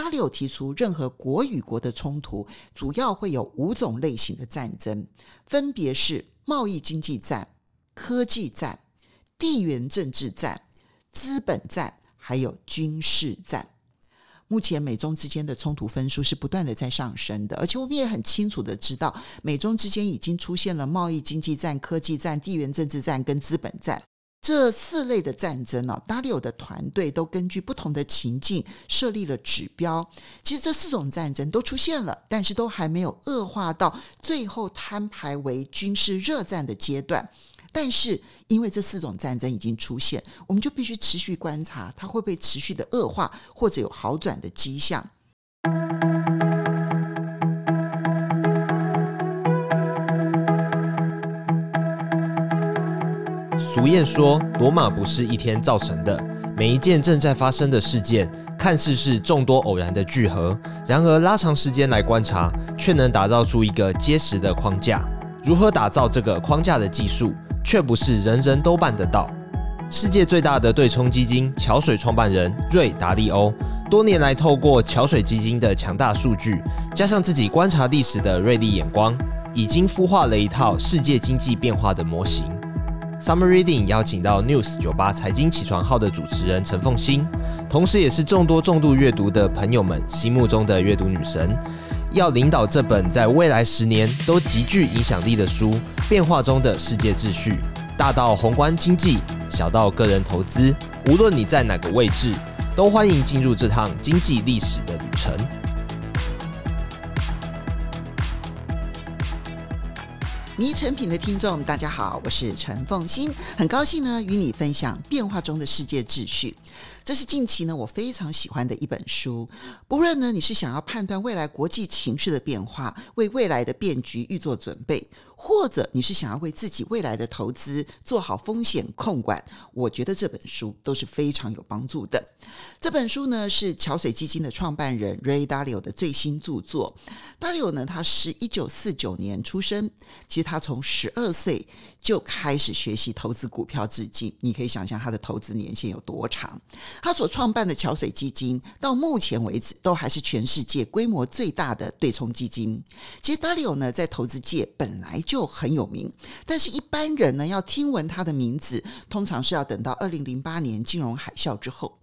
达里欧提出，任何国与国的冲突主要会有五种类型的战争，分别是贸易经济战、科技战、地缘政治战、资本战，还有军事战。目前美中之间的冲突分数是不断的在上升的，而且我们也很清楚的知道，美中之间已经出现了贸易经济战、科技战、地缘政治战跟资本战这四类的战争呢、哦。达里欧的团队都根据不同的情境设立了指标。其实这四种战争都出现了，但是都还没有恶化到最后摊牌为军事热战的阶段。但是，因为这四种战争已经出现，我们就必须持续观察它会不会持续的恶化，或者有好转的迹象。俗谚说：“罗马不是一天造成的。”每一件正在发生的事件，看似是众多偶然的聚合，然而拉长时间来观察，却能打造出一个结实的框架。如何打造这个框架的技术？却不是人人都办得到。世界最大的对冲基金桥水创办人瑞达利欧，多年来透过桥水基金的强大数据，加上自己观察历史的锐利眼光，已经孵化了一套世界经济变化的模型。Summer Reading 邀请到 News 九八财经起床号的主持人陈凤欣，同时也是众多重度阅读的朋友们心目中的阅读女神。要领导这本在未来十年都极具影响力的书《变化中的世界秩序》，大到宏观经济，小到个人投资，无论你在哪个位置，都欢迎进入这趟经济历史的旅程。泥成品的听众，大家好，我是陈凤欣，很高兴呢与你分享《变化中的世界秩序》。这是近期呢我非常喜欢的一本书。不论呢你是想要判断未来国际情势的变化，为未来的变局预做准备，或者你是想要为自己未来的投资做好风险控管，我觉得这本书都是非常有帮助的。这本书呢是桥水基金的创办人 Ray Dalio 的最新著作。Dalio 呢他是一九四九年出生，其实他从十二岁就开始学习投资股票至今，你可以想象他的投资年限有多长。他所创办的桥水基金，到目前为止都还是全世界规模最大的对冲基金。其实达里欧呢，在投资界本来就很有名，但是一般人呢，要听闻他的名字，通常是要等到二零零八年金融海啸之后。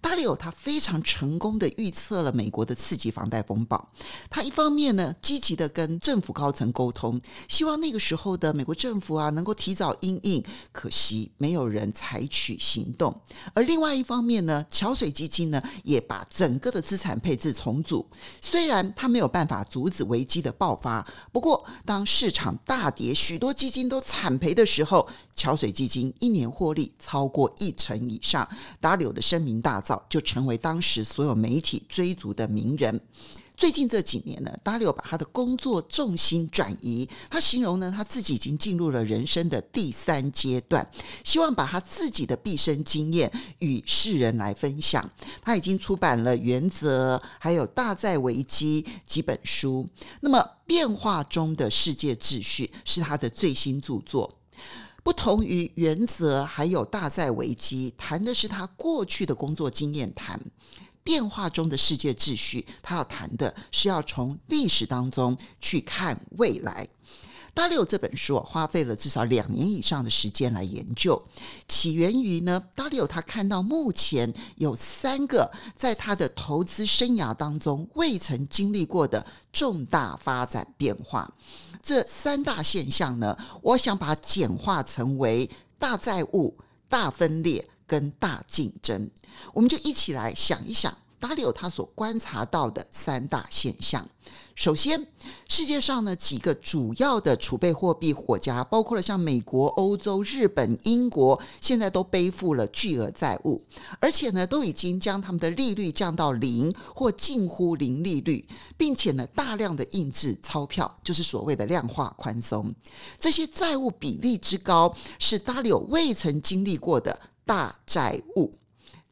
达里欧他非常成功的预测了美国的次级房贷风暴。他一方面呢，积极的跟政府高层沟通，希望那个时候的美国政府啊能够提早应应，可惜没有人采取行动。而另外一方面呢，桥水基金呢也把整个的资产配置重组。虽然他没有办法阻止危机的爆发，不过当市场大跌，许多基金都惨赔的时候，桥水基金一年获利超过一成以上。达里欧的声名大噪，就成为当时所有媒体追逐的名人。最近这几年呢，达里欧把他的工作重心转移。他形容呢，他自己已经进入了人生的第三阶段，希望把他自己的毕生经验与世人来分享。他已经出版了《原则》还有《大在危机》几本书。那么，《变化中的世界秩序》是他的最新著作。不同于原则，还有大债危机，谈的是他过去的工作经验谈；变化中的世界秩序，他要谈的是要从历史当中去看未来。达里欧这本书花费了至少两年以上的时间来研究，起源于呢，达里欧他看到目前有三个在他的投资生涯当中未曾经历过的重大发展变化。这三大现象呢，我想把它简化成为大债务、大分裂跟大竞争。我们就一起来想一想。达里欧他所观察到的三大现象，首先，世界上呢几个主要的储备货币国家，包括了像美国、欧洲、日本、英国，现在都背负了巨额债务，而且呢都已经将他们的利率降到零或近乎零利率，并且呢大量的印制钞票，就是所谓的量化宽松。这些债务比例之高，是达里欧未曾经历过的大债务。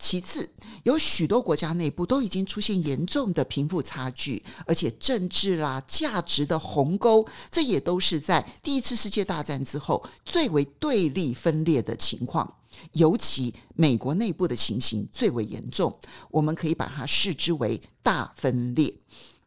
其次，有许多国家内部都已经出现严重的贫富差距，而且政治啦、价值的鸿沟，这也都是在第一次世界大战之后最为对立分裂的情况。尤其美国内部的情形最为严重，我们可以把它视之为大分裂。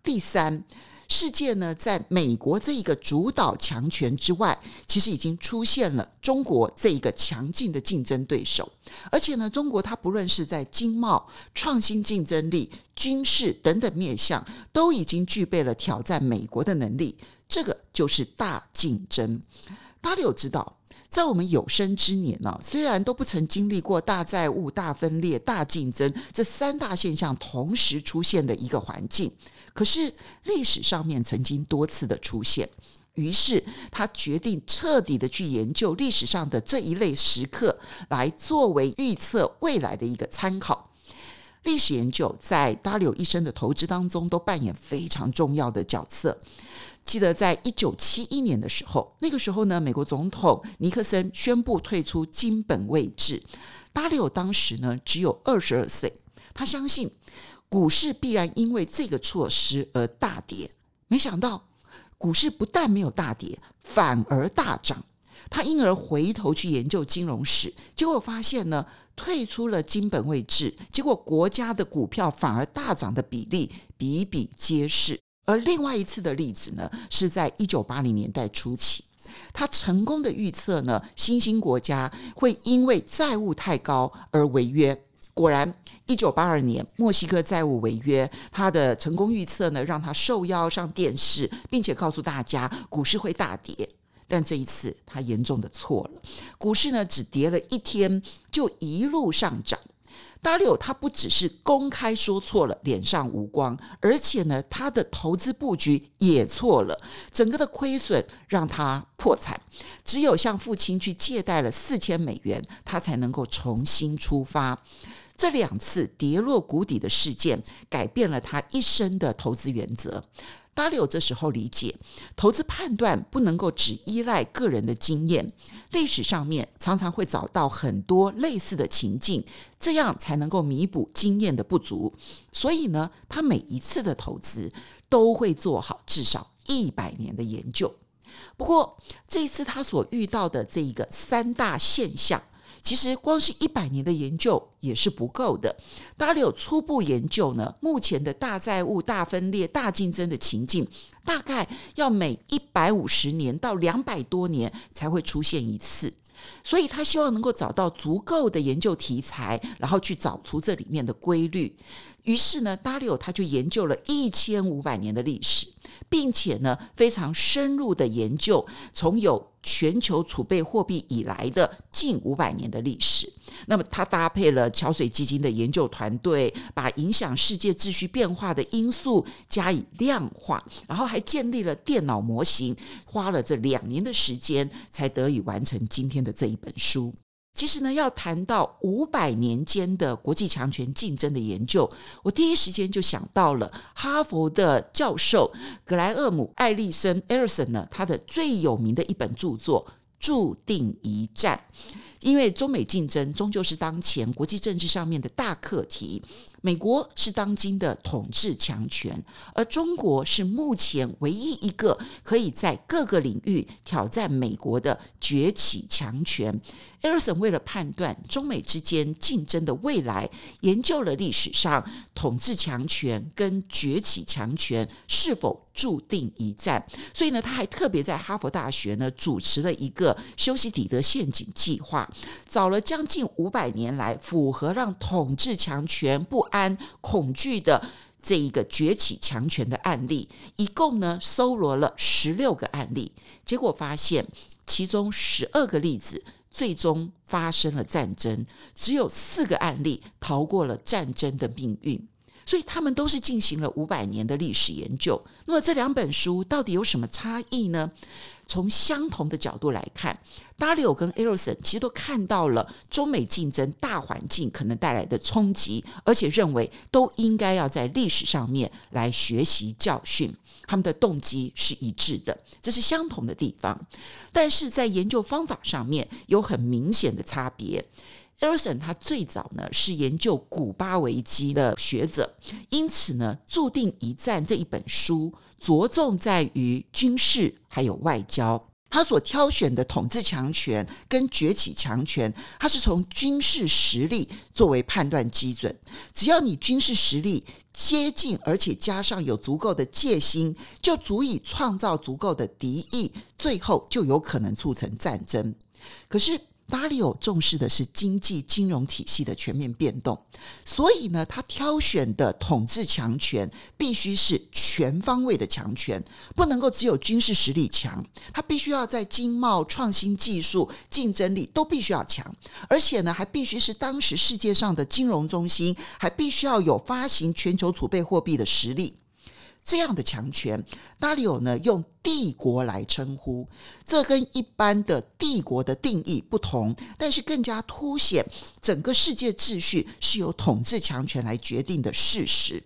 第三。世界呢，在美国这一个主导强权之外，其实已经出现了中国这一个强劲的竞争对手。而且呢，中国它不论是在经贸、创新竞争力、军事等等面向，都已经具备了挑战美国的能力。这个就是大竞争。大家有知道，在我们有生之年呢，虽然都不曾经历过大债务、大分裂、大竞争这三大现象同时出现的一个环境。可是历史上面曾经多次的出现，于是他决定彻底的去研究历史上的这一类时刻，来作为预测未来的一个参考。历史研究在达里欧一生的投资当中都扮演非常重要的角色。记得在一九七一年的时候，那个时候呢，美国总统尼克森宣布退出金本位制，达里欧当时呢只有二十二岁，他相信。股市必然因为这个措施而大跌，没想到股市不但没有大跌，反而大涨。他因而回头去研究金融史，结果发现呢，退出了金本位制，结果国家的股票反而大涨的比例比比皆是。而另外一次的例子呢，是在一九八零年代初期，他成功的预测呢，新兴国家会因为债务太高而违约。果然，一九八二年墨西哥债务违约，他的成功预测呢，让他受邀上电视，并且告诉大家股市会大跌。但这一次他严重的错了，股市呢只跌了一天就一路上涨。达里欧他不只是公开说错了，脸上无光，而且呢他的投资布局也错了，整个的亏损让他破产，只有向父亲去借贷了四千美元，他才能够重新出发。这两次跌落谷底的事件，改变了他一生的投资原则。大柳这时候理解，投资判断不能够只依赖个人的经验，历史上面常常会找到很多类似的情境，这样才能够弥补经验的不足。所以呢，他每一次的投资都会做好至少一百年的研究。不过，这一次他所遇到的这一个三大现象。其实光是一百年的研究也是不够的。达里欧初步研究呢，目前的大债务、大分裂、大竞争的情境，大概要每一百五十年到两百多年才会出现一次。所以他希望能够找到足够的研究题材，然后去找出这里面的规律。于是呢，达里欧他就研究了一千五百年的历史，并且呢，非常深入的研究从有全球储备货币以来的近五百年的历史。那么，他搭配了桥水基金的研究团队，把影响世界秩序变化的因素加以量化，然后还建立了电脑模型，花了这两年的时间，才得以完成今天的这一本书。其实呢，要谈到五百年间的国际强权竞争的研究，我第一时间就想到了哈佛的教授格莱厄姆·艾利森艾利森呢，他的最有名的一本著作《注定一战》。因为中美竞争终究是当前国际政治上面的大课题。美国是当今的统治强权，而中国是目前唯一一个可以在各个领域挑战美国的崛起强权。艾尔森为了判断中美之间竞争的未来，研究了历史上统治强权跟崛起强权是否注定一战。所以呢，他还特别在哈佛大学呢主持了一个修昔底德陷阱计划，找了将近五百年来符合让统治强权不安、恐惧的这一个崛起强权的案例，一共呢搜罗了十六个案例，结果发现其中十二个例子最终发生了战争，只有四个案例逃过了战争的命运。所以他们都是进行了五百年的历史研究。那么这两本书到底有什么差异呢？从相同的角度来看，达里欧跟艾尔森其实都看到了中美竞争大环境可能带来的冲击，而且认为都应该要在历史上面来学习教训。他们的动机是一致的，这是相同的地方。但是在研究方法上面有很明显的差别。艾尔森他最早呢是研究古巴危机的学者，因此呢，《注定一战》这一本书着重在于军事还有外交。他所挑选的统治强权跟崛起强权，他是从军事实力作为判断基准。只要你军事实力接近，而且加上有足够的戒心，就足以创造足够的敌意，最后就有可能促成战争。可是，达里欧重视的是经济金融体系的全面变动，所以呢，他挑选的统治强权必须是全方位的强权，不能够只有军事实力强，他必须要在经贸、创新技术、竞争力都必须要强，而且呢，还必须是当时世界上的金融中心，还必须要有发行全球储备货币的实力。这样的强权，达里欧呢用帝国来称呼，这跟一般的帝国的定义不同，但是更加凸显整个世界秩序是由统治强权来决定的事实。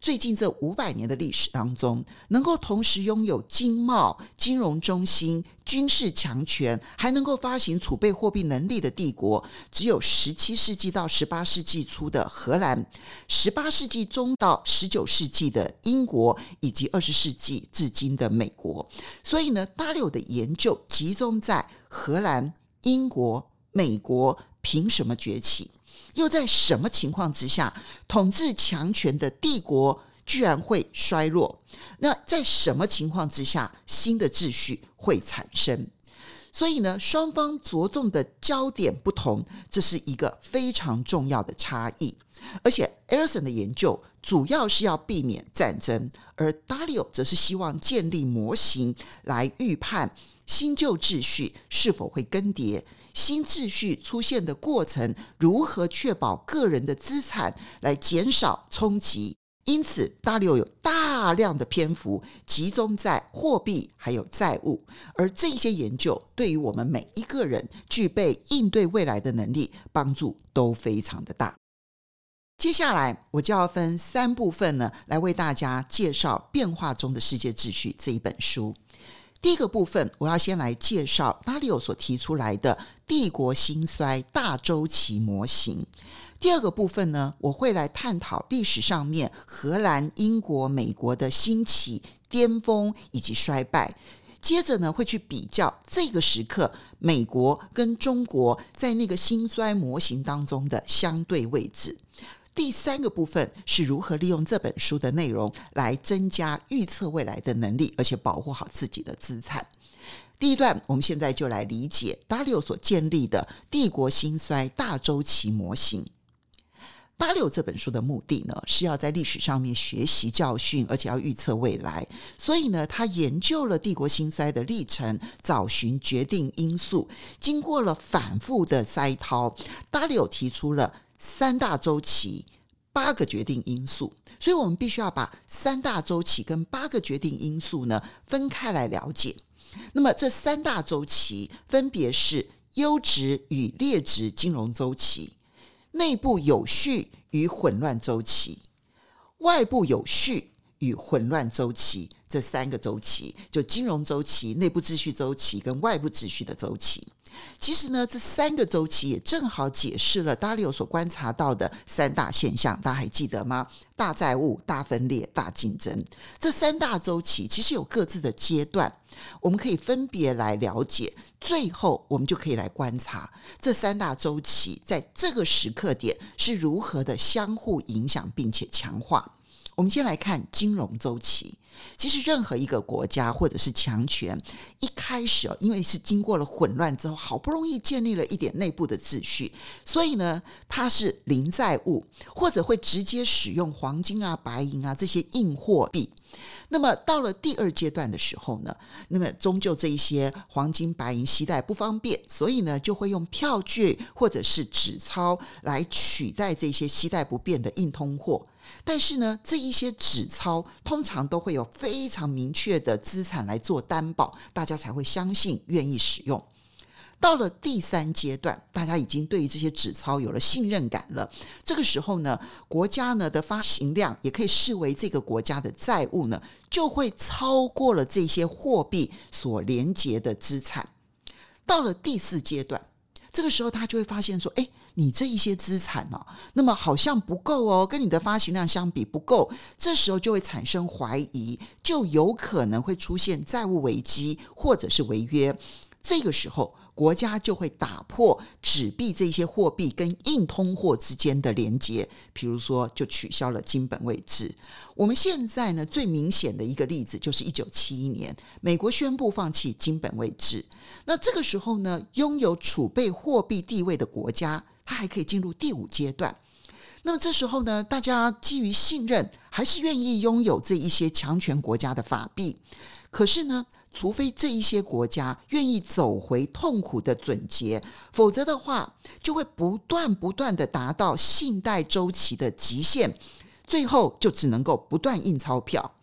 最近这五百年的历史当中，能够同时拥有经贸、金融中心、军事强权，还能够发行储备货币能力的帝国，只有十七世纪到十八世纪初的荷兰，十八世纪中到十九世纪的英国，以及二十世纪至今的美国。所以呢，达里欧的研究集中在荷兰、英国、美国凭什么崛起？又在什么情况之下，统治强权的帝国居然会衰弱？那在什么情况之下，新的秩序会产生？所以呢，双方着重的焦点不同，这是一个非常重要的差异。而且，艾尔森的研究主要是要避免战争，而达里欧则是希望建立模型来预判新旧秩序是否会更迭。新秩序出现的过程，如何确保个人的资产来减少冲击？因此，达里欧有大量的篇幅集中在货币还有债务，而这些研究对于我们每一个人具备应对未来的能力帮助都非常的大。接下来，我就要分三部分呢，来为大家介绍《变化中的世界秩序》这一本书。第一个部分，我要先来介绍达里欧所提出来的帝国兴衰大周期模型。第二个部分呢，我会来探讨历史上面荷兰、英国、美国的兴起、巅峰以及衰败。接着呢，会去比较这个时刻美国跟中国在那个兴衰模型当中的相对位置。第三个部分是如何利用这本书的内容来增加预测未来的能力，而且保护好自己的资产。第一段，我们现在就来理解达里欧所建立的帝国兴衰大周期模型。达里欧这本书的目的呢，是要在历史上面学习教训，而且要预测未来。所以呢，他研究了帝国兴衰的历程，找寻决定因素，经过了反复的筛淘，达里欧提出了。三大周期，八个决定因素，所以我们必须要把三大周期跟八个决定因素呢分开来了解。那么这三大周期分别是优质与劣质金融周期、内部有序与混乱周期、外部有序与混乱周期。这三个周期，就金融周期、内部秩序周期跟外部秩序的周期。其实呢，这三个周期也正好解释了达里欧所观察到的三大现象，大家还记得吗？大债务、大分裂、大竞争。这三大周期其实有各自的阶段，我们可以分别来了解，最后我们就可以来观察这三大周期在这个时刻点是如何的相互影响并且强化。我们先来看金融周期。其实，任何一个国家或者是强权，一开始哦，因为是经过了混乱之后，好不容易建立了一点内部的秩序，所以呢，它是零债务，或者会直接使用黄金啊、白银啊这些硬货币。那么到了第二阶段的时候呢，那么终究这一些黄金、白银携带不方便，所以呢，就会用票据或者是纸钞来取代这些携带不便的硬通货。但是呢，这一些纸钞通常都会有非常明确的资产来做担保，大家才会相信、愿意使用。到了第三阶段，大家已经对于这些纸钞有了信任感了。这个时候呢，国家呢的发行量也可以视为这个国家的债务呢，就会超过了这些货币所连结的资产。到了第四阶段。这个时候他就会发现说，哎，你这一些资产哦，那么好像不够哦，跟你的发行量相比不够，这时候就会产生怀疑，就有可能会出现债务危机或者是违约。这个时候，国家就会打破纸币这些货币跟硬通货之间的连接，比如说就取消了金本位制。我们现在呢，最明显的一个例子就是一九七一年，美国宣布放弃金本位制。那这个时候呢，拥有储备货币地位的国家，它还可以进入第五阶段。那么这时候呢，大家基于信任，还是愿意拥有这一些强权国家的法币。可是呢，除非这一些国家愿意走回痛苦的准结，否则的话，就会不断不断的达到信贷周期的极限，最后就只能够不断印钞票。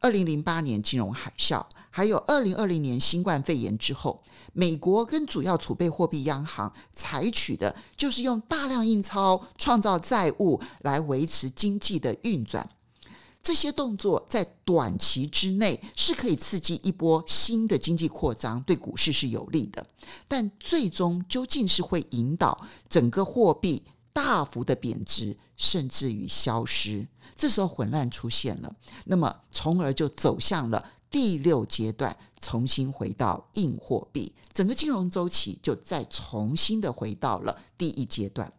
二零零八年金融海啸，还有二零二零年新冠肺炎之后，美国跟主要储备货币央行采取的就是用大量印钞创造债务来维持经济的运转。这些动作在短期之内是可以刺激一波新的经济扩张，对股市是有利的。但最终究竟是会引导整个货币大幅的贬值，甚至于消失。这时候混乱出现了，那么从而就走向了第六阶段，重新回到硬货币，整个金融周期就再重新的回到了第一阶段。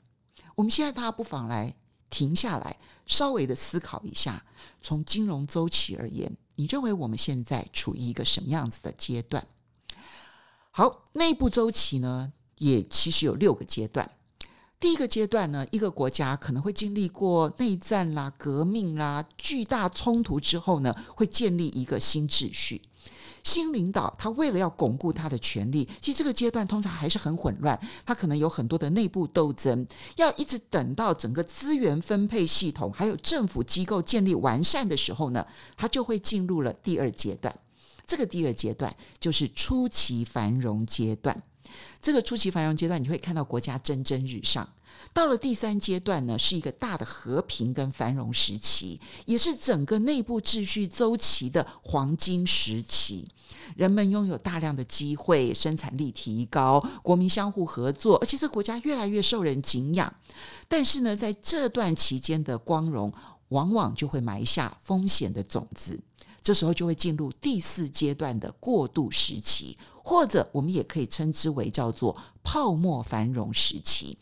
我们现在大家不妨来停下来。稍微的思考一下，从金融周期而言，你认为我们现在处于一个什么样子的阶段？好，内部周期呢，也其实有六个阶段。第一个阶段呢，一个国家可能会经历过内战啦、革命啦、巨大冲突之后呢，会建立一个新秩序。新领导他为了要巩固他的权力，其实这个阶段通常还是很混乱，他可能有很多的内部斗争，要一直等到整个资源分配系统还有政府机构建立完善的时候呢，他就会进入了第二阶段。这个第二阶段就是初期繁荣阶段。这个初期繁荣阶段，你会看到国家蒸蒸日上。到了第三阶段呢，是一个大的和平跟繁荣时期，也是整个内部秩序周期的黄金时期。人们拥有大量的机会，生产力提高，国民相互合作，而且这国家越来越受人敬仰。但是呢，在这段期间的光荣，往往就会埋下风险的种子。这时候就会进入第四阶段的过渡时期，或者我们也可以称之为叫做泡沫繁荣时期。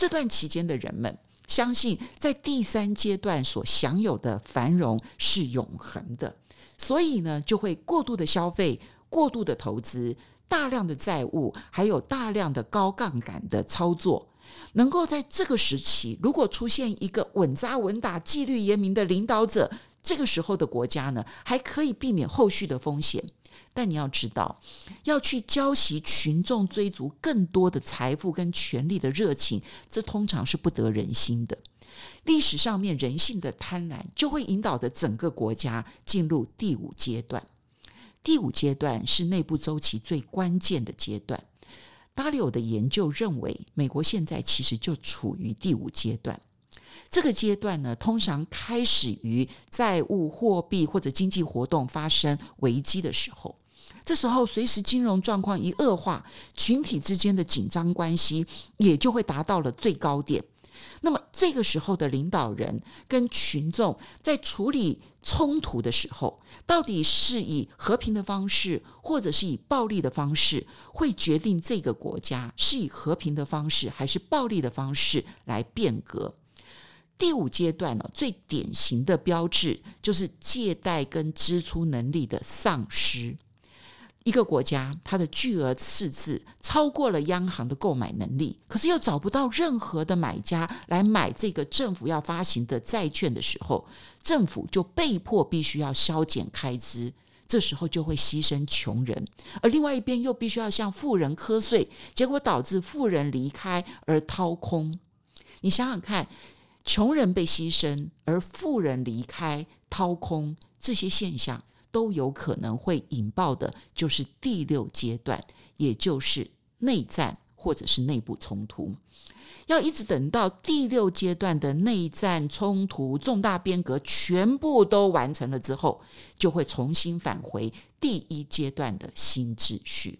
这段期间的人们相信，在第三阶段所享有的繁荣是永恒的，所以呢，就会过度的消费、过度的投资、大量的债务，还有大量的高杠杆的操作。能够在这个时期，如果出现一个稳扎稳打、纪律严明的领导者。这个时候的国家呢，还可以避免后续的风险。但你要知道，要去浇熄群众追逐更多的财富跟权力的热情，这通常是不得人心的。历史上面人性的贪婪，就会引导着整个国家进入第五阶段。第五阶段是内部周期最关键的阶段。达里欧的研究认为，美国现在其实就处于第五阶段。这个阶段呢，通常开始于债务、货币或者经济活动发生危机的时候。这时候，随时金融状况一恶化，群体之间的紧张关系也就会达到了最高点。那么，这个时候的领导人跟群众在处理冲突的时候，到底是以和平的方式，或者是以暴力的方式，会决定这个国家是以和平的方式还是暴力的方式来变革。第五阶段呢，最典型的标志就是借贷跟支出能力的丧失。一个国家它的巨额赤字超过了央行的购买能力，可是又找不到任何的买家来买这个政府要发行的债券的时候，政府就被迫必须要削减开支，这时候就会牺牲穷人，而另外一边又必须要向富人课税，结果导致富人离开而掏空。你想想看。穷人被牺牲，而富人离开、掏空，这些现象都有可能会引爆的，就是第六阶段，也就是内战或者是内部冲突。要一直等到第六阶段的内战、冲突、重大变革全部都完成了之后，就会重新返回第一阶段的新秩序。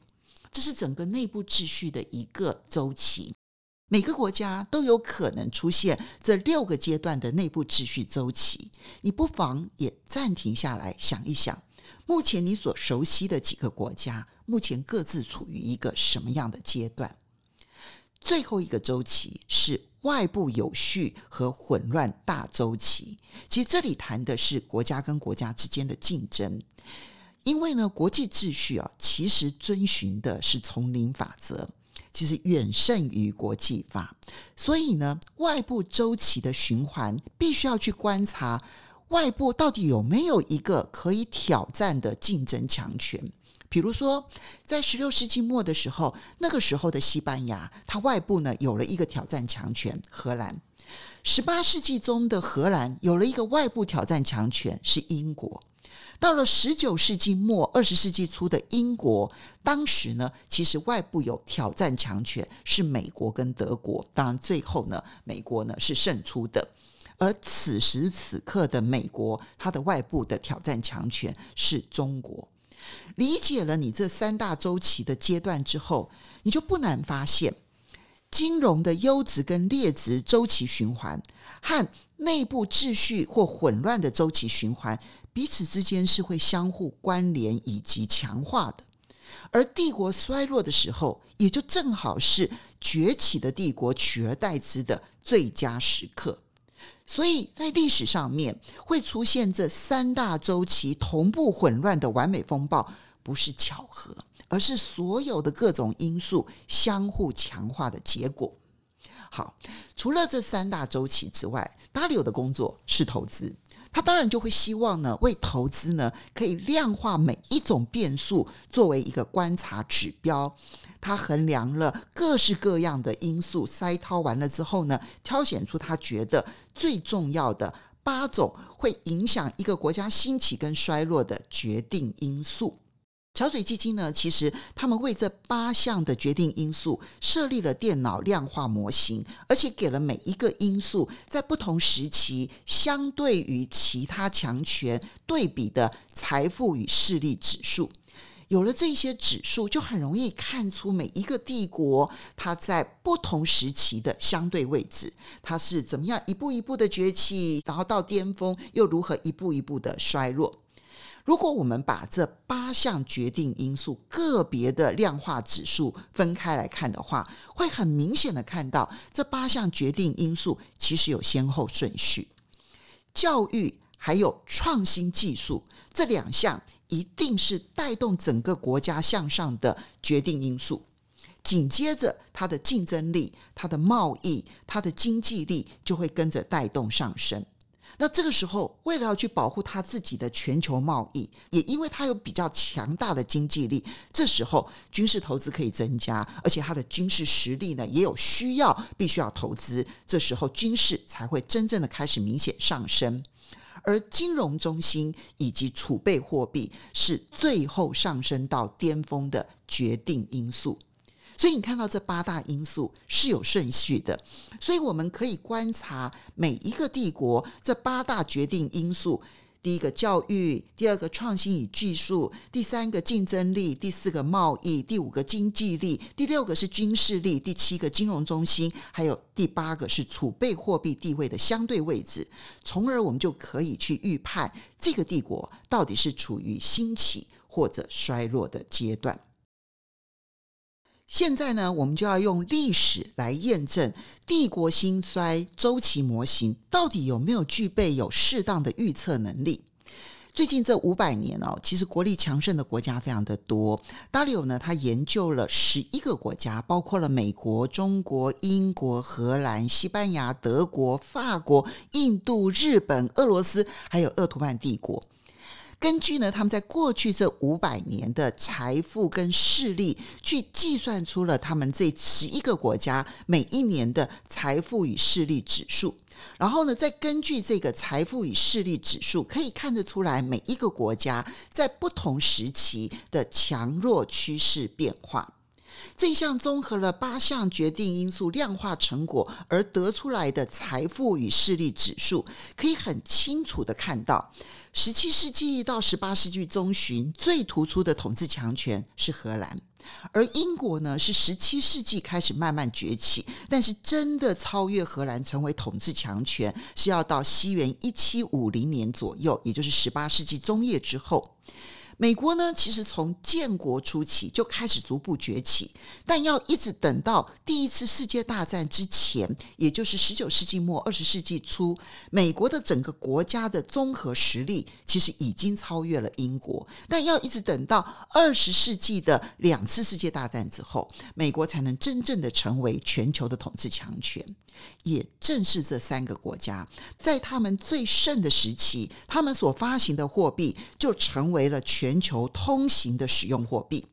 这是整个内部秩序的一个周期。每个国家都有可能出现这六个阶段的内部秩序周期。你不妨也暂停下来想一想，目前你所熟悉的几个国家，目前各自处于一个什么样的阶段？最后一个周期是外部有序和混乱大周期。其实这里谈的是国家跟国家之间的竞争。因为呢，国际秩序啊，其实遵循的是丛林法则，其实远胜于国际法。所以呢，外部周期的循环必须要去观察外部到底有没有一个可以挑战的竞争强权。比如说，在十六世纪末的时候，那个时候的西班牙，它外部呢有了一个挑战强权——荷兰；十八世纪中的荷兰有了一个外部挑战强权，是英国。到了十九世纪末、二十世纪初的英国，当时呢，其实外部有挑战强权是美国跟德国。当然，最后呢，美国呢是胜出的。而此时此刻的美国，它的外部的挑战强权是中国。理解了你这三大周期的阶段之后，你就不难发现，金融的优质跟劣质周期循环和内部秩序或混乱的周期循环。彼此之间是会相互关联以及强化的，而帝国衰落的时候，也就正好是崛起的帝国取而代之的最佳时刻。所以在历史上面会出现这三大周期同步混乱的完美风暴，不是巧合，而是所有的各种因素相互强化的结果。好，除了这三大周期之外，达里欧的工作是投资。他当然就会希望呢，为投资呢可以量化每一种变数作为一个观察指标。他衡量了各式各样的因素，筛掏完了之后呢，挑选出他觉得最重要的八种会影响一个国家兴起跟衰落的决定因素。桥水基金呢，其实他们为这八项的决定因素设立了电脑量化模型，而且给了每一个因素在不同时期相对于其他强权对比的财富与势力指数。有了这些指数，就很容易看出每一个帝国它在不同时期的相对位置，它是怎么样一步一步的崛起，然后到巅峰又如何一步一步的衰落。如果我们把这八项决定因素个别的量化指数分开来看的话，会很明显的看到这八项决定因素其实有先后顺序。教育还有创新技术这两项一定是带动整个国家向上的决定因素，紧接着它的竞争力、它的贸易、它的经济力就会跟着带动上升。那这个时候，为了要去保护他自己的全球贸易，也因为他有比较强大的经济力，这时候军事投资可以增加，而且他的军事实力呢也有需要，必须要投资。这时候军事才会真正的开始明显上升，而金融中心以及储备货币是最后上升到巅峰的决定因素。所以你看到这八大因素是有顺序的，所以我们可以观察每一个帝国这八大决定因素：第一个教育，第二个创新与技术，第三个竞争力，第四个贸易，第五个经济力，第六个是军事力，第七个金融中心，还有第八个是储备货币地位的相对位置，从而我们就可以去预判这个帝国到底是处于兴起或者衰落的阶段。现在呢，我们就要用历史来验证帝国兴衰周期模型到底有没有具备有适当的预测能力。最近这五百年哦，其实国力强盛的国家非常的多。达里欧呢，他研究了十一个国家，包括了美国、中国、英国、荷兰、西班牙、德国、法国、印度、日本、俄罗斯，还有鄂图曼帝国。根据呢，他们在过去这五百年的财富跟势力，去计算出了他们这十一个国家每一年的财富与势力指数。然后呢，再根据这个财富与势力指数，可以看得出来每一个国家在不同时期的强弱趋势变化。这项综合了八项决定因素量化成果而得出来的财富与势力指数，可以很清楚地看到，十七世纪到十八世纪中旬最突出的统治强权是荷兰。而英国呢，是十七世纪开始慢慢崛起，但是真的超越荷兰成为统治强权，是要到西元一七五零年左右，也就是十八世纪中叶之后。美国呢，其实从建国初期就开始逐步崛起，但要一直等到第一次世界大战之前，也就是十九世纪末二十世纪初，美国的整个国家的综合实力其实已经超越了英国。但要一直等到二十世纪的两次世界大战之后，美国才能真正的成为全球的统治强权。也正是这三个国家，在他们最盛的时期，他们所发行的货币就成为了全球通行的使用货币，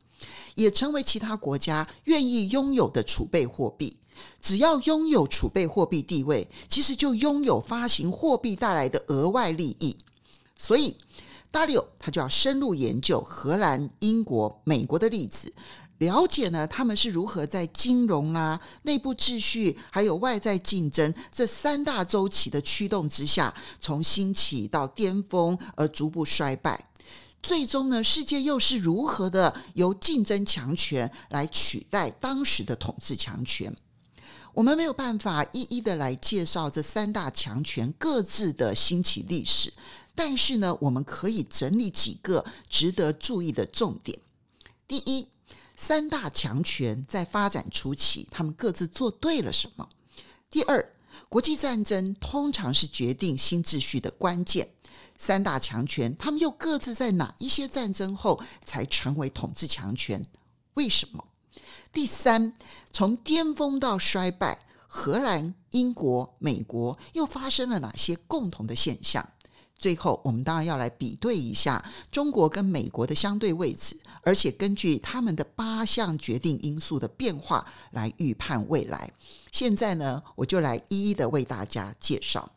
也成为其他国家愿意拥有的储备货币。只要拥有储备货币地位，其实就拥有发行货币带来的额外利益。所以，大利欧他就要深入研究荷兰、英国、美国的例子。了解呢，他们是如何在金融啦、啊、内部秩序还有外在竞争这三大周期的驱动之下，从兴起到巅峰而逐步衰败，最终呢，世界又是如何的由竞争强权来取代当时的统治强权？我们没有办法一一的来介绍这三大强权各自的兴起历史，但是呢，我们可以整理几个值得注意的重点。第一。三大强权在发展初期，他们各自做对了什么？第二，国际战争通常是决定新秩序的关键。三大强权，他们又各自在哪一些战争后才成为统治强权？为什么？第三，从巅峰到衰败，荷兰、英国、美国又发生了哪些共同的现象？最后，我们当然要来比对一下中国跟美国的相对位置，而且根据他们的八项决定因素的变化来预判未来。现在呢，我就来一一的为大家介绍。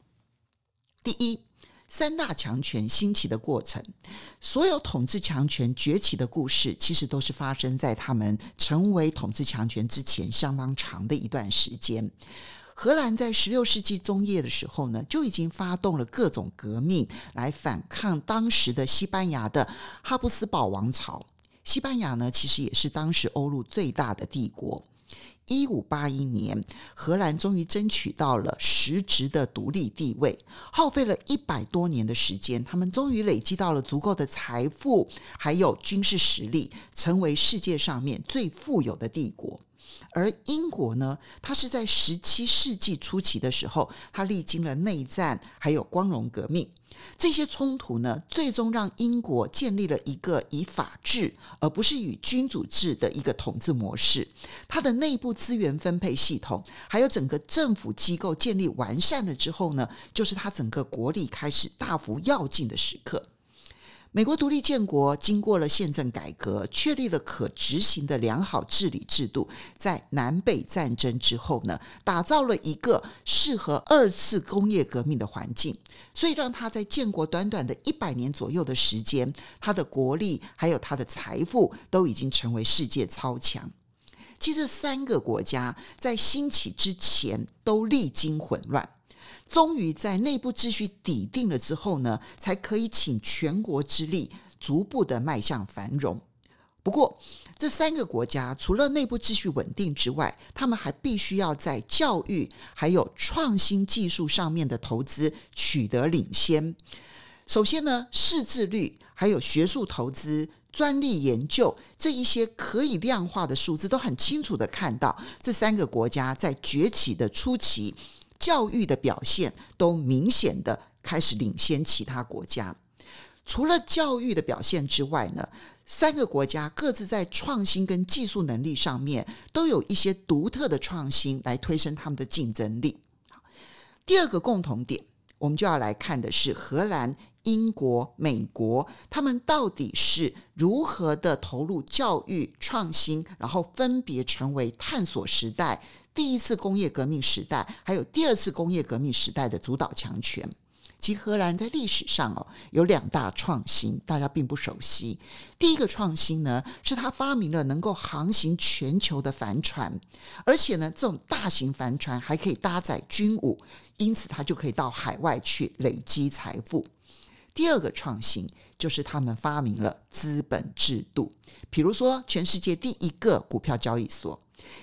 第一，三大强权兴起的过程，所有统治强权崛起的故事，其实都是发生在他们成为统治强权之前相当长的一段时间。荷兰在十六世纪中叶的时候呢，就已经发动了各种革命来反抗当时的西班牙的哈布斯堡王朝。西班牙呢，其实也是当时欧陆最大的帝国。一五八一年，荷兰终于争取到了实质的独立地位，耗费了一百多年的时间，他们终于累积到了足够的财富，还有军事实力，成为世界上面最富有的帝国。而英国呢，它是在十七世纪初期的时候，它历经了内战，还有光荣革命这些冲突呢，最终让英国建立了一个以法治而不是以君主制的一个统治模式。它的内部资源分配系统，还有整个政府机构建立完善了之后呢，就是它整个国力开始大幅跃进的时刻。美国独立建国，经过了宪政改革，确立了可执行的良好治理制度。在南北战争之后呢，打造了一个适合二次工业革命的环境，所以让他在建国短短的一百年左右的时间，他的国力还有他的财富都已经成为世界超强。其实三个国家在兴起之前都历经混乱。终于在内部秩序底定了之后呢，才可以请全国之力，逐步的迈向繁荣。不过，这三个国家除了内部秩序稳定之外，他们还必须要在教育还有创新技术上面的投资取得领先。首先呢，识字率还有学术投资、专利研究这一些可以量化的数字，都很清楚的看到这三个国家在崛起的初期。教育的表现都明显的开始领先其他国家。除了教育的表现之外呢，三个国家各自在创新跟技术能力上面都有一些独特的创新来推升他们的竞争力。第二个共同点，我们就要来看的是荷兰、英国、美国，他们到底是如何的投入教育创新，然后分别成为探索时代。第一次工业革命时代，还有第二次工业革命时代的主导强权，其荷兰在历史上哦有两大创新，大家并不熟悉。第一个创新呢，是他发明了能够航行全球的帆船，而且呢，这种大型帆船还可以搭载军武，因此他就可以到海外去累积财富。第二个创新就是他们发明了资本制度，比如说全世界第一个股票交易所。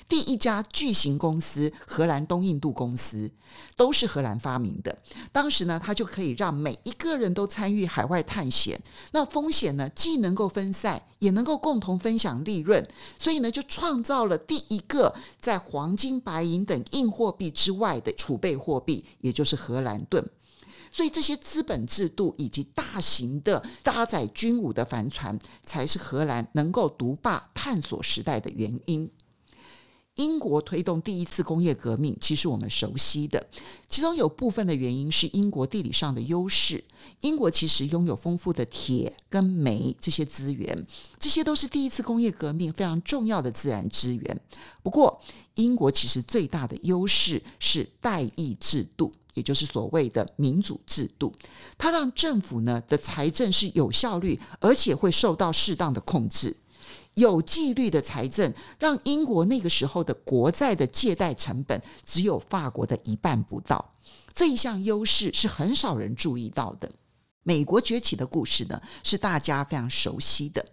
第一家巨型公司荷兰东印度公司都是荷兰发明的。当时呢，它就可以让每一个人都参与海外探险，那风险呢，既能够分散，也能够共同分享利润。所以呢，就创造了第一个在黄金、白银等硬货币之外的储备货币，也就是荷兰盾。所以这些资本制度以及大型的搭载军武的帆船，才是荷兰能够独霸探索时代的原因。英国推动第一次工业革命，其实我们熟悉的，其中有部分的原因是英国地理上的优势。英国其实拥有丰富的铁跟煤这些资源，这些都是第一次工业革命非常重要的自然资源。不过，英国其实最大的优势是代议制度，也就是所谓的民主制度，它让政府呢的财政是有效率，而且会受到适当的控制。有纪律的财政，让英国那个时候的国债的借贷成本只有法国的一半不到。这一项优势是很少人注意到的。美国崛起的故事呢，是大家非常熟悉的。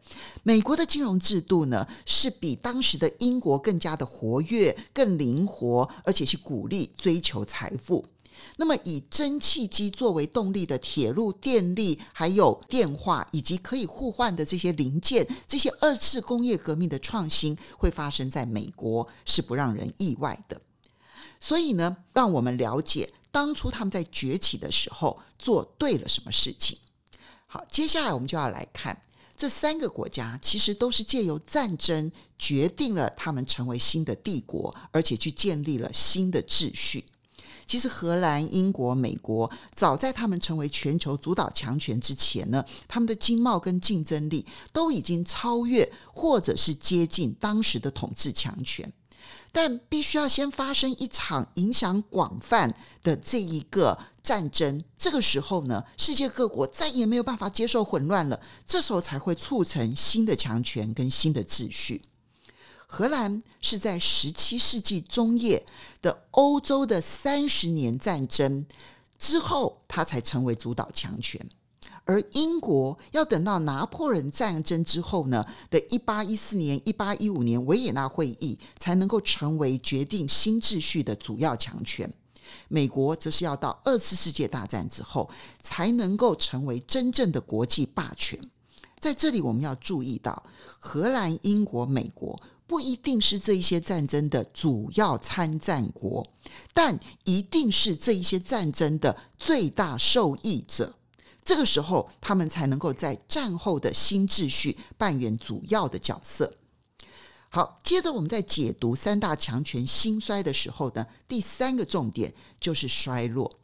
美国的金融制度呢，是比当时的英国更加的活跃、更灵活，而且是鼓励追求财富。那么，以蒸汽机作为动力的铁路、电力，还有电话，以及可以互换的这些零件，这些二次工业革命的创新会发生在美国，是不让人意外的。所以呢，让我们了解当初他们在崛起的时候做对了什么事情。好，接下来我们就要来看这三个国家，其实都是借由战争决定了他们成为新的帝国，而且去建立了新的秩序。其实，荷兰、英国、美国早在他们成为全球主导强权之前呢，他们的经贸跟竞争力都已经超越或者是接近当时的统治强权。但必须要先发生一场影响广泛的这一个战争，这个时候呢，世界各国再也没有办法接受混乱了，这时候才会促成新的强权跟新的秩序。荷兰是在十七世纪中叶的欧洲的三十年战争之后，它才成为主导强权；而英国要等到拿破仑战争之后呢的一八一四年、一八一五年维也纳会议，才能够成为决定新秩序的主要强权。美国则是要到二次世界大战之后，才能够成为真正的国际霸权。在这里，我们要注意到，荷兰、英国、美国。不一定是这一些战争的主要参战国，但一定是这一些战争的最大受益者。这个时候，他们才能够在战后的新秩序扮演主要的角色。好，接着我们在解读三大强权兴衰的时候呢，第三个重点就是衰落。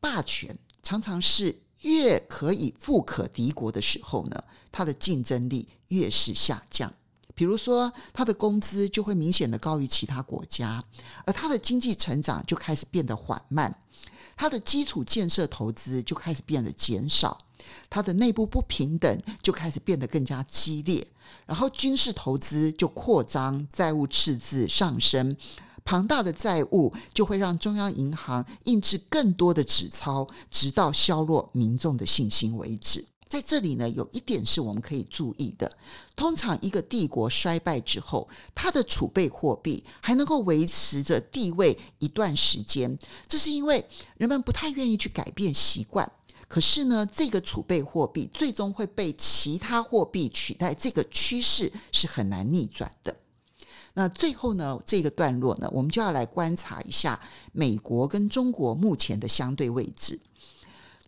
霸权常常是越可以富可敌国的时候呢，它的竞争力越是下降。比如说，他的工资就会明显的高于其他国家，而他的经济成长就开始变得缓慢，他的基础建设投资就开始变得减少，他的内部不平等就开始变得更加激烈，然后军事投资就扩张，债务赤字上升，庞大的债务就会让中央银行印制更多的纸钞，直到削弱民众的信心为止。在这里呢，有一点是我们可以注意的。通常一个帝国衰败之后，它的储备货币还能够维持着地位一段时间，这是因为人们不太愿意去改变习惯。可是呢，这个储备货币最终会被其他货币取代，这个趋势是很难逆转的。那最后呢，这个段落呢，我们就要来观察一下美国跟中国目前的相对位置。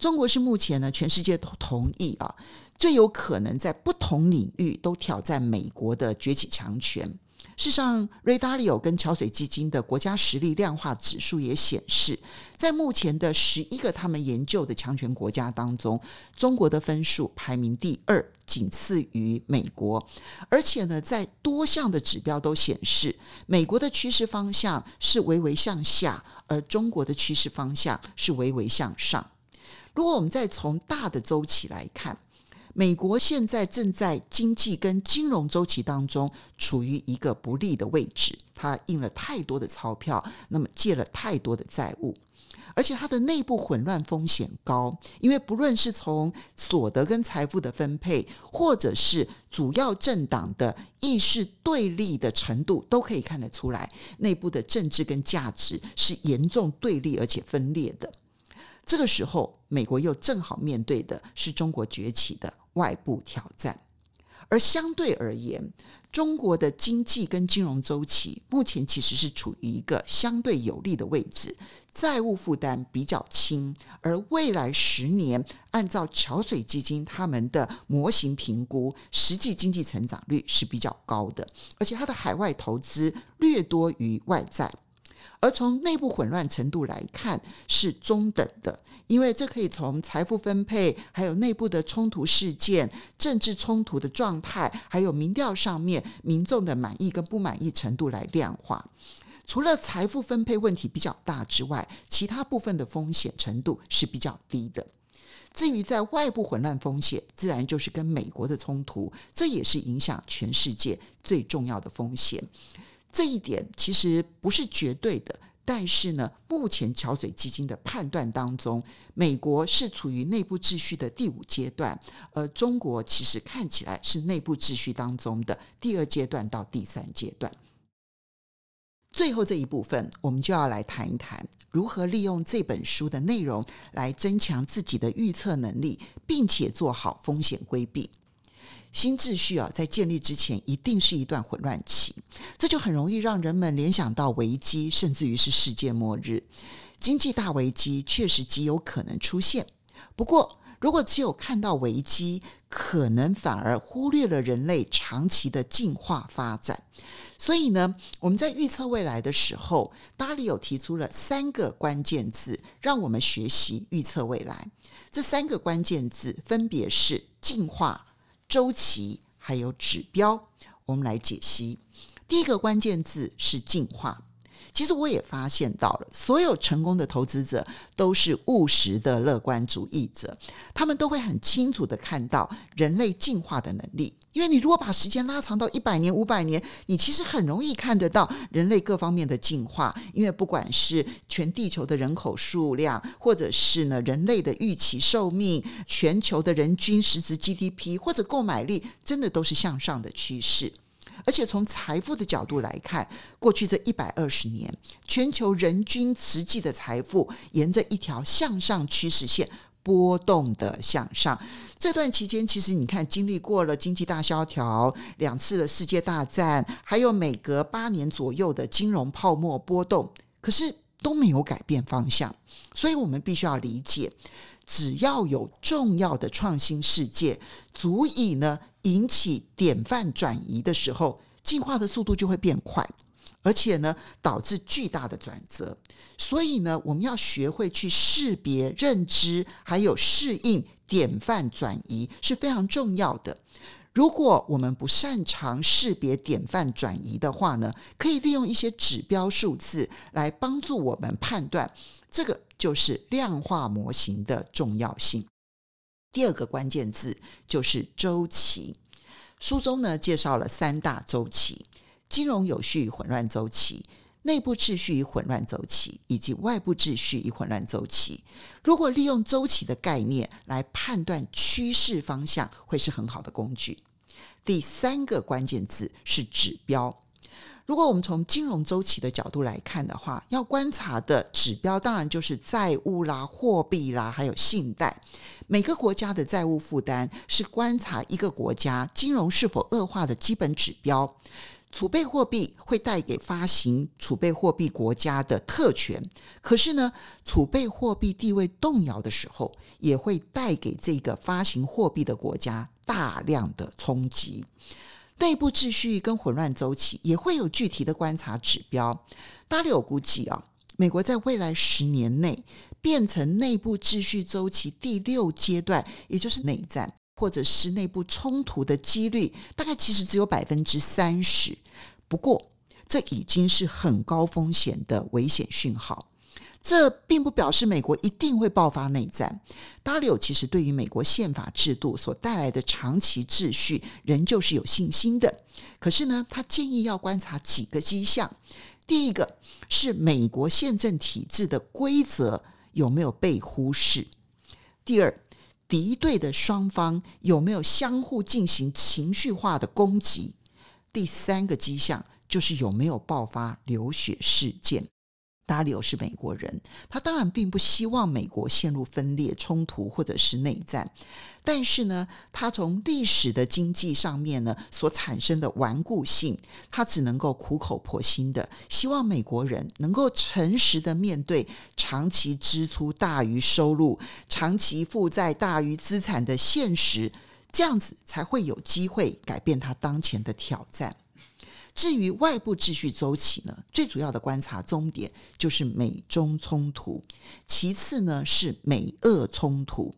中国是目前呢，全世界都同意啊，最有可能在不同领域都挑战美国的崛起强权。事实上，瑞达利欧跟桥水基金的国家实力量化指数也显示，在目前的十一个他们研究的强权国家当中，中国的分数排名第二，仅次于美国。而且呢，在多项的指标都显示，美国的趋势方向是微微向下，而中国的趋势方向是微微向上。如果我们再从大的周期来看，美国现在正在经济跟金融周期当中处于一个不利的位置，它印了太多的钞票，那么借了太多的债务。而且它的内部混乱风险高，因为不论是从所得跟财富的分配，或者是主要政党的意识对立的程度，都可以看得出来，内部的政治跟价值是严重对立而且分裂的。这个时候，美国又正好面对的是中国崛起的外部挑战。而相对而言，中国的经济跟金融周期目前其实是处于一个相对有利的位置，债务负担比较轻，而未来十年按照桥水基金他们的模型评估，实际经济成长率是比较高的，而且它的海外投资略多于外债。而从内部混乱程度来看，是中等的，因为这可以从财富分配、还有内部的冲突事件、政治冲突的状态，还有民调上面民众的满意跟不满意程度来量化。除了财富分配问题比较大之外，其他部分的风险程度是比较低的。至于在外部混乱风险，自然就是跟美国的冲突，这也是影响全世界最重要的风险。这一点其实不是绝对的，但是呢，目前桥水基金的判断当中，美国是处于内部秩序的第五阶段，而中国其实看起来是内部秩序当中的第二阶段到第三阶段。最后这一部分，我们就要来谈一谈如何利用这本书的内容来增强自己的预测能力，并且做好风险规避。新秩序啊，在建立之前一定是一段混乱期，这就很容易让人们联想到危机，甚至于是世界末日。经济大危机确实极有可能出现。不过，如果只有看到危机，可能反而忽略了人类长期的进化发展。所以呢，我们在预测未来的时候，达里有提出了三个关键字，让我们学习预测未来。这三个关键字分别是进化。周期还有指标，我们来解析。第一个关键字是进化。其实我也发现到了，所有成功的投资者都是务实的乐观主义者，他们都会很清楚的看到人类进化的能力。因为你如果把时间拉长到一百年、五百年，你其实很容易看得到人类各方面的进化。因为不管是全地球的人口数量，或者是呢人类的预期寿命、全球的人均实质 GDP 或者购买力，真的都是向上的趋势。而且从财富的角度来看，过去这一百二十年，全球人均实际的财富沿着一条向上趋势线波动的向上。这段期间，其实你看，经历过了经济大萧条、两次的世界大战，还有每隔八年左右的金融泡沫波动，可是都没有改变方向。所以我们必须要理解。只要有重要的创新事件，足以呢引起典范转移的时候，进化的速度就会变快，而且呢导致巨大的转折。所以呢，我们要学会去识别、认知，还有适应典范转移是非常重要的。如果我们不擅长识别典范转移的话呢，可以利用一些指标数字来帮助我们判断。这个就是量化模型的重要性。第二个关键字就是周期。书中呢介绍了三大周期：金融有序与混乱周期、内部秩序与混乱周期，以及外部秩序与混乱周期。如果利用周期的概念来判断趋势方向，会是很好的工具。第三个关键字是指标。如果我们从金融周期的角度来看的话，要观察的指标当然就是债务啦、货币啦，还有信贷。每个国家的债务负担是观察一个国家金融是否恶化的基本指标。储备货币会带给发行储备货币国家的特权，可是呢，储备货币地位动摇的时候，也会带给这个发行货币的国家大量的冲击。内部秩序跟混乱周期也会有具体的观察指标。达里欧估计啊，美国在未来十年内变成内部秩序周期第六阶段，也就是内战或者是内部冲突的几率，大概其实只有百分之三十。不过，这已经是很高风险的危险讯号。这并不表示美国一定会爆发内战。W 其实对于美国宪法制度所带来的长期秩序，仍旧是有信心的。可是呢，他建议要观察几个迹象。第一个是美国宪政体制的规则有没有被忽视；第二，敌对的双方有没有相互进行情绪化的攻击；第三个迹象就是有没有爆发流血事件。达里欧是美国人，他当然并不希望美国陷入分裂、冲突或者是内战。但是呢，他从历史的经济上面呢所产生的顽固性，他只能够苦口婆心的希望美国人能够诚实的面对长期支出大于收入、长期负债大于资产的现实，这样子才会有机会改变他当前的挑战。至于外部秩序周期呢，最主要的观察重点就是美中冲突，其次呢是美俄冲突。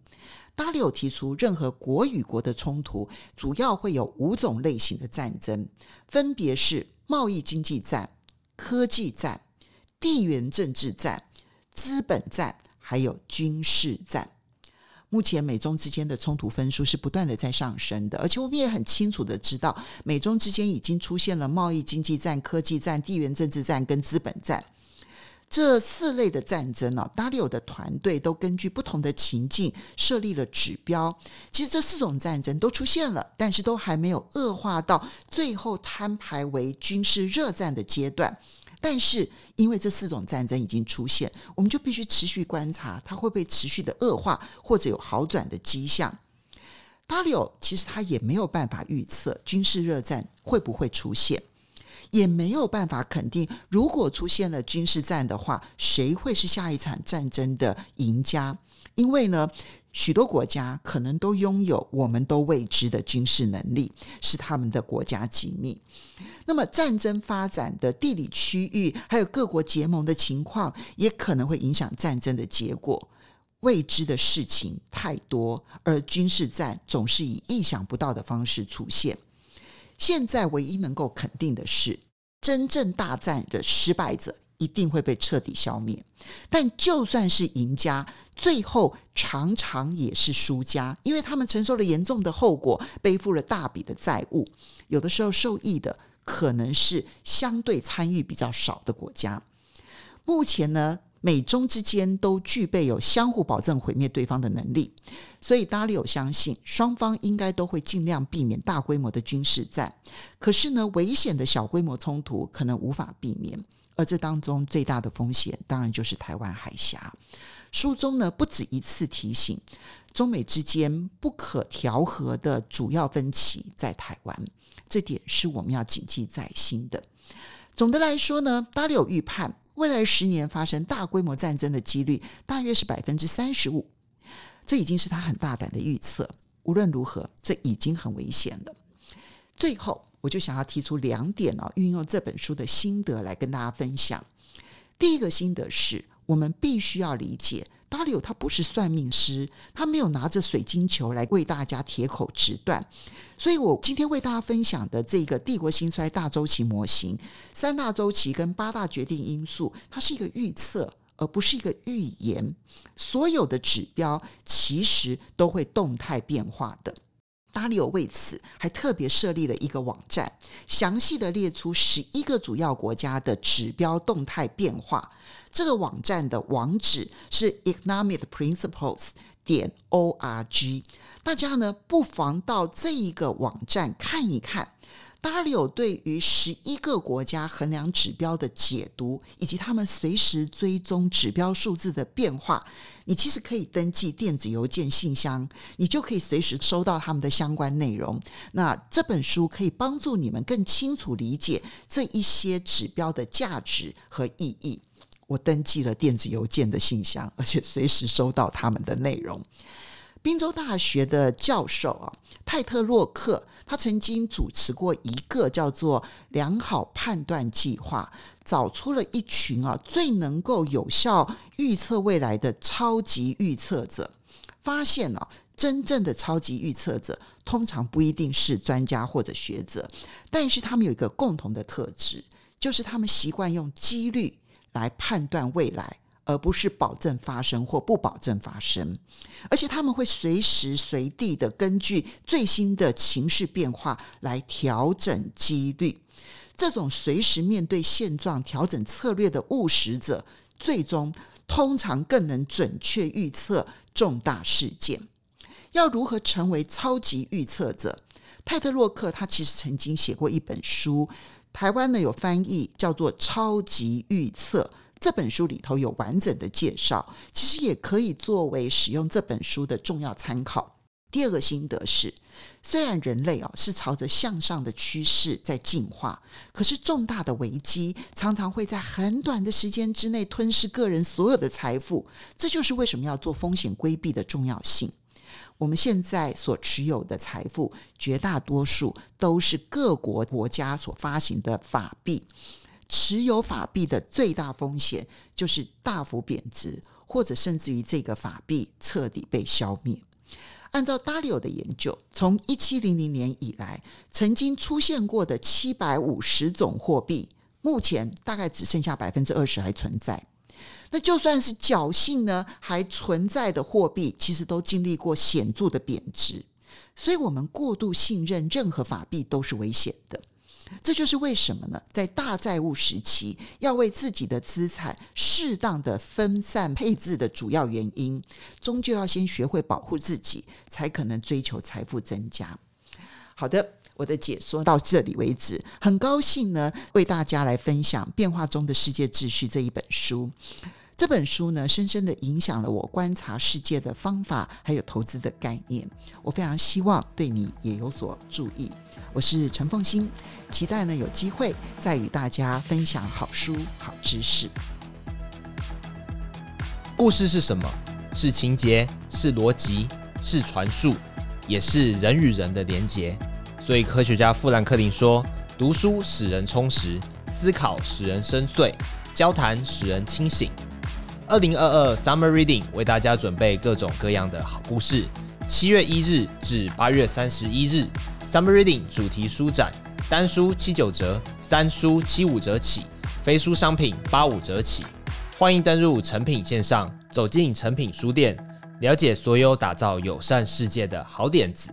达里欧提出，任何国与国的冲突主要会有五种类型的战争，分别是贸易经济战、科技战、地缘政治战、资本战，还有军事战。目前美中之间的冲突分数是不断的在上升的，而且我们也很清楚的知道，美中之间已经出现了贸易经济战、科技战、地缘政治战跟资本战这四类的战争呢。达里欧的团队都根据不同的情境设立了指标。其实这四种战争都出现了，但是都还没有恶化到最后摊牌为军事热战的阶段。但是，因为这四种战争已经出现，我们就必须持续观察它会不会持续的恶化，或者有好转的迹象。达里欧其实他也没有办法预测军事热战会不会出现，也没有办法肯定如果出现了军事战的话，谁会是下一场战争的赢家。因为呢，许多国家可能都拥有我们都未知的军事能力，是他们的国家机密。那么，战争发展的地理区域，还有各国结盟的情况，也可能会影响战争的结果。未知的事情太多，而军事战总是以意想不到的方式出现。现在唯一能够肯定的是，真正大战的失败者。一定会被彻底消灭，但就算是赢家，最后常常也是输家，因为他们承受了严重的后果，背负了大笔的债务。有的时候受益的可能是相对参与比较少的国家。目前呢，美中之间都具备有相互保证毁灭对方的能力，所以达里欧相信双方应该都会尽量避免大规模的军事战。可是呢，危险的小规模冲突可能无法避免。而这当中最大的风险，当然就是台湾海峡。书中呢，不止一次提醒，中美之间不可调和的主要分歧在台湾，这点是我们要谨记在心的。总的来说呢，达里欧预判未来十年发生大规模战争的几率大约是百分之三十五，这已经是他很大胆的预测。无论如何，这已经很危险了。最后。我就想要提出两点哦，运用这本书的心得来跟大家分享。第一个心得是我们必须要理解，达里欧他不是算命师，他没有拿着水晶球来为大家铁口直断。所以我今天为大家分享的这个帝国兴衰大周期模型，三大周期跟八大决定因素，它是一个预测，而不是一个预言。所有的指标其实都会动态变化的。达里欧为此还特别设立了一个网站，详细的列出十一个主要国家的指标动态变化。这个网站的网址是 economicprinciples 点 org，大家呢不妨到这一个网站看一看。巴里欧对于十一个国家衡量指标的解读，以及他们随时追踪指标数字的变化，你其实可以登记电子邮件信箱，你就可以随时收到他们的相关内容。那这本书可以帮助你们更清楚理解这一些指标的价值和意义。我登记了电子邮件的信箱，而且随时收到他们的内容。宾州大学的教授啊，派特洛克，他曾经主持过一个叫做“良好判断计划”，找出了一群啊最能够有效预测未来的超级预测者。发现啊，真正的超级预测者通常不一定是专家或者学者，但是他们有一个共同的特质，就是他们习惯用几率来判断未来，而不是保证发生或不保证发生。而且他们会随时随地的根据最新的情势变化来调整几率。这种随时面对现状、调整策略的务实者，最终通常更能准确预测重大事件。要如何成为超级预测者？泰特洛克他其实曾经写过一本书，台湾呢有翻译，叫做《超级预测》。这本书里头有完整的介绍，其实也可以作为使用这本书的重要参考。第二个心得是，虽然人类哦是朝着向上的趋势在进化，可是重大的危机常常会在很短的时间之内吞噬个人所有的财富。这就是为什么要做风险规避的重要性。我们现在所持有的财富，绝大多数都是各国国家所发行的法币。持有法币的最大风险就是大幅贬值，或者甚至于这个法币彻底被消灭。按照达里欧的研究，从一七零零年以来，曾经出现过的七百五十种货币，目前大概只剩下百分之二十还存在。那就算是侥幸呢还存在的货币，其实都经历过显著的贬值。所以，我们过度信任任何法币都是危险的。这就是为什么呢？在大债务时期，要为自己的资产适当的分散配置的主要原因，终究要先学会保护自己，才可能追求财富增加。好的，我的解说到这里为止。很高兴呢，为大家来分享《变化中的世界秩序》这一本书。这本书呢，深深的影响了我观察世界的方法，还有投资的概念。我非常希望对你也有所注意。我是陈凤馨，期待呢有机会再与大家分享好书、好知识。故事是什么？是情节，是逻辑，是传述，也是人与人的连结。所以科学家富兰克林说：“读书使人充实，思考使人深邃，交谈使人清醒。”二零二二 Summer Reading 为大家准备各种各样的好故事。七月一日至八月三十一日，Summer Reading 主题书展，单书七九折，三书七五折起，非书商品八五折起。欢迎登入诚品线上，走进诚品书店，了解所有打造友善世界的好点子。